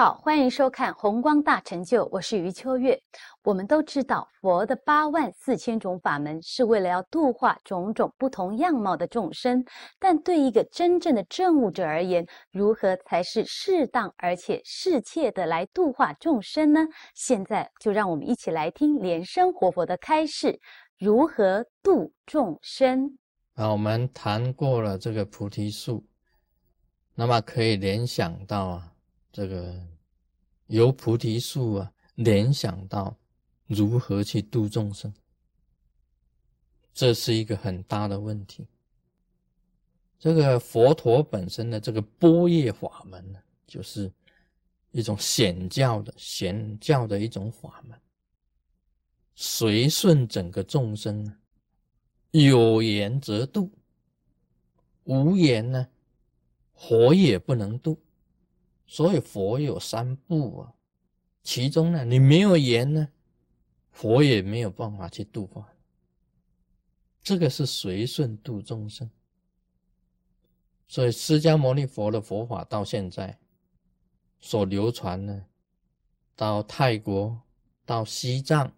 好，欢迎收看《红光大成就》，我是余秋月。我们都知道，佛的八万四千种法门是为了要度化种种不同样貌的众生。但对一个真正的证悟者而言，如何才是适当而且适切的来度化众生呢？现在就让我们一起来听莲生活佛的开示：如何度众生？啊，我们谈过了这个菩提树，那么可以联想到啊。这个由菩提树啊联想到如何去度众生，这是一个很大的问题。这个佛陀本身的这个般若法门呢，就是一种显教的显教的一种法门，随顺整个众生啊，有缘则度，无缘呢，佛也不能度。所以佛有三不啊，其中呢，你没有缘呢，佛也没有办法去度化。这个是随顺度众生。所以释迦牟尼佛的佛法到现在所流传呢，到泰国、到西藏、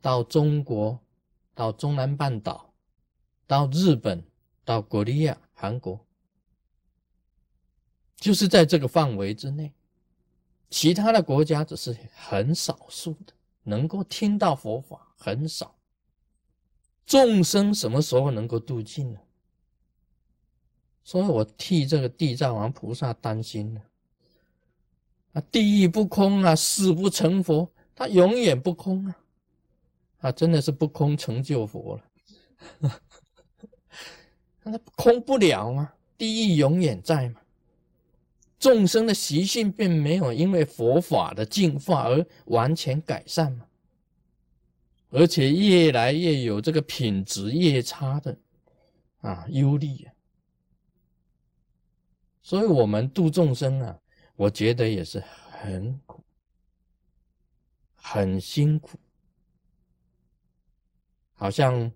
到中国、到中南半岛、到日本、到国利亚、韩国。就是在这个范围之内，其他的国家只是很少数的能够听到佛法，很少。众生什么时候能够度尽呢？所以我替这个地藏王菩萨担心呢。啊，地狱不空啊，死不成佛，他永远不空啊，啊，真的是不空成就佛了。那 他空不了吗？地狱永远在吗？众生的习性并没有因为佛法的净化而完全改善嘛，而且越来越有这个品质越差的啊忧虑啊，所以我们度众生啊，我觉得也是很苦，很辛苦，好像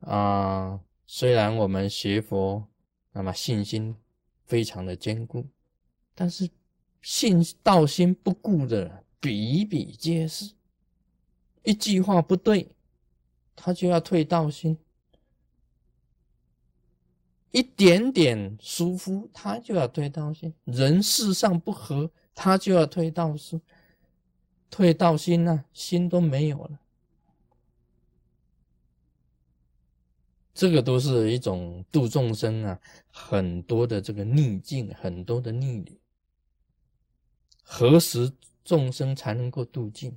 啊，虽然我们学佛，那么信心非常的坚固。但是信道心不顾的比比皆是，一句话不对，他就要退道心；一点点疏忽，他就要退道心；人事上不合，他就要退道心。退道心呢，心都没有了。这个都是一种度众生啊，很多的这个逆境，很多的逆旅。何时众生才能够度尽？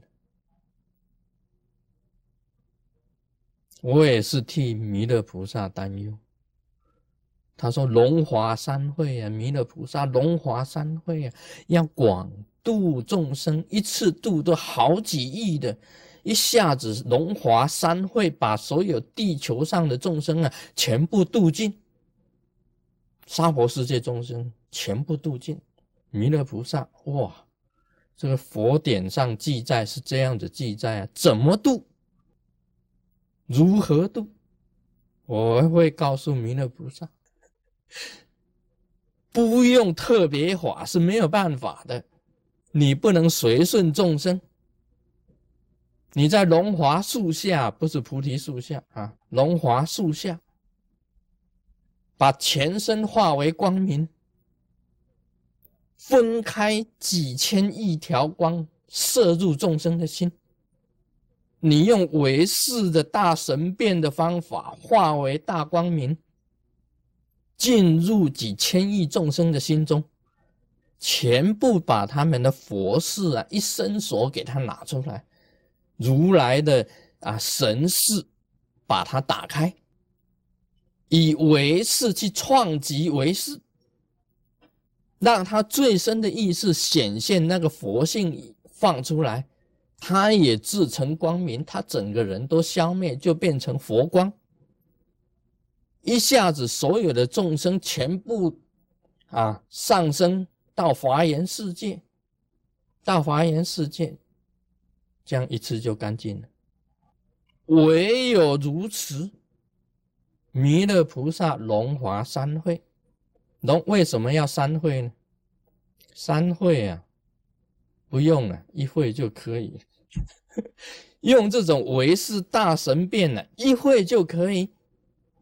我也是替弥勒菩萨担忧。他说：“龙华三会啊，弥勒菩萨龙华三会啊，要广度众生，一次度都好几亿的，一下子龙华三会把所有地球上的众生啊全部度尽，娑婆世界众生全部度尽。”弥勒菩萨，哇，这个佛典上记载是这样子记载啊，怎么度？如何度？我会告诉弥勒菩萨，不用特别法是没有办法的，你不能随顺众生。你在龙华树下，不是菩提树下啊，龙华树下，把全身化为光明。分开几千亿条光射入众生的心，你用唯识的大神变的方法化为大光明，进入几千亿众生的心中，全部把他们的佛事啊一伸手给他拿出来，如来的啊神事把它打开，以唯识去创极唯识。让他最深的意识显现，那个佛性放出来，他也自成光明，他整个人都消灭，就变成佛光。一下子，所有的众生全部啊上升到华严世界，到华严世界，这样一次就干净了。唯有如此，弥勒菩萨龙华三会。龙为什么要三会呢？三会啊，不用了，一会就可以。用这种唯是大神变呢，一会就可以。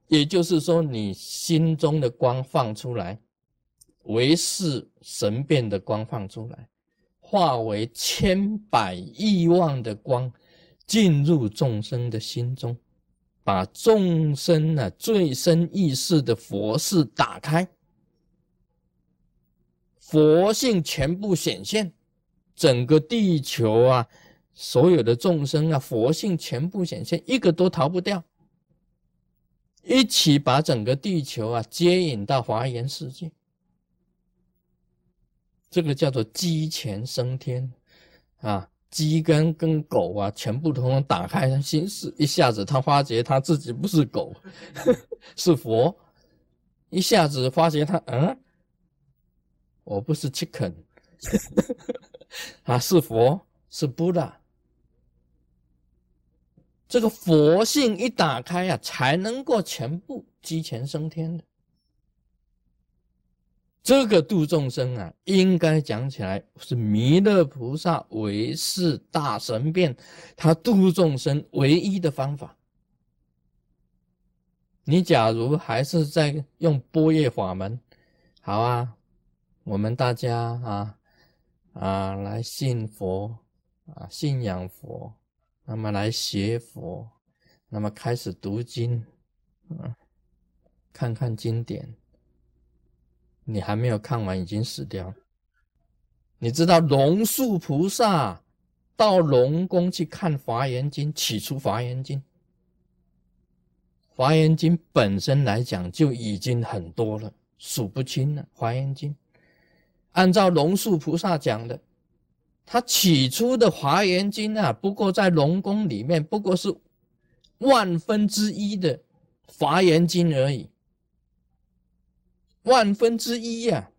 也就是说，你心中的光放出来，唯是神变的光放出来，化为千百亿万的光，进入众生的心中，把众生呢最深意识的佛事打开，佛性全部显现，整个地球啊。所有的众生啊，佛性全部显现，一个都逃不掉。一起把整个地球啊接引到华严世界，这个叫做鸡前升天啊，鸡跟跟狗啊，全部通通打开心事，一下子他发觉他自己不是狗，是佛，一下子发觉他嗯，我不是 chicken 啊，是佛，是 Buddha。这个佛性一打开呀，才能够全部积前升天的。这个度众生啊，应该讲起来是弥勒菩萨唯是大神变，他度众生唯一的方法。你假如还是在用波叶法门，好啊，我们大家啊啊来信佛啊，信仰佛。那么来学佛，那么开始读经，啊，看看经典。你还没有看完，已经死掉。你知道龙树菩萨到龙宫去看《华严经》，起初《华严经》，《华严经》本身来讲就已经很多了，数不清了。《华严经》按照龙树菩萨讲的。他起初的华严经啊，不过在龙宫里面，不过是万分之一的华严经而已，万分之一呀。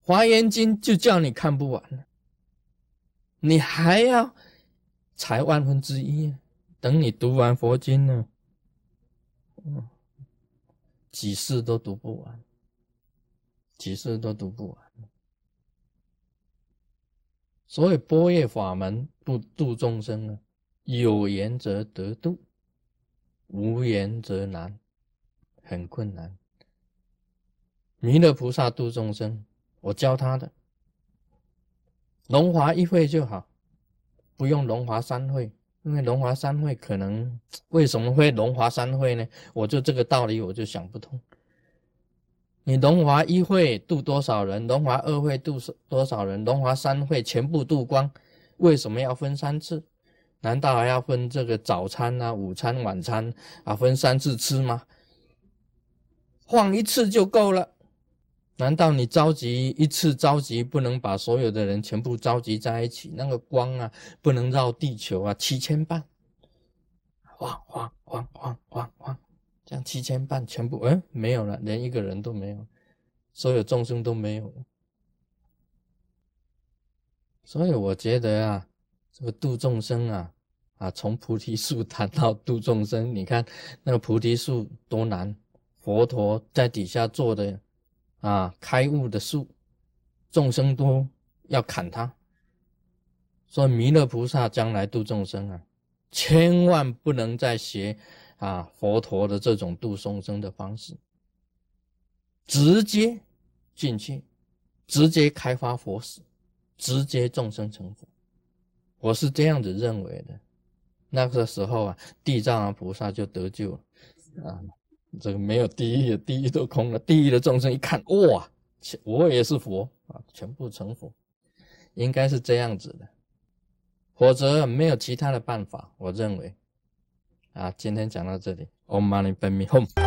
华严经就叫你看不完了，你还要才万分之一，等你读完佛经呢，嗯，几世都读不完，几世都读不完。所以波叶法门不度众生啊，有缘则得度，无缘则难，很困难。弥勒菩萨度众生，我教他的，龙华一会就好，不用龙华三会，因为龙华三会可能 为什么会龙华三会呢？我就这个道理我就想不通。你龙华一会度多少人？龙华二会度多少人？龙华三会全部度光，为什么要分三次？难道还要分这个早餐啊、午餐、晚餐啊，分三次吃吗？放一次就够了。难道你召集一次召集不能把所有的人全部召集在一起？那个光啊，不能绕地球啊，七千半，晃晃晃晃晃晃。这样七千半全部嗯没有了，连一个人都没有，所有众生都没有。所以我觉得啊，这个度众生啊，啊从菩提树 谈到度众生，你看那个菩提树多难，佛陀在底下做的啊开悟的树，众生都要砍他。所以弥勒菩萨将来度众生啊，千万不能再学。啊，佛陀的这种度众生的方式，直接进去，直接开发佛事，直接众生成佛，我是这样子认为的。那个时候啊，地藏王菩萨就得救了啊。这个没有地狱，地狱都空了。地狱的众生一看，哇，我也是佛啊，全部成佛，应该是这样子的，否则没有其他的办法。我认为。啊，今天讲到这里，Om Mani p a m e home。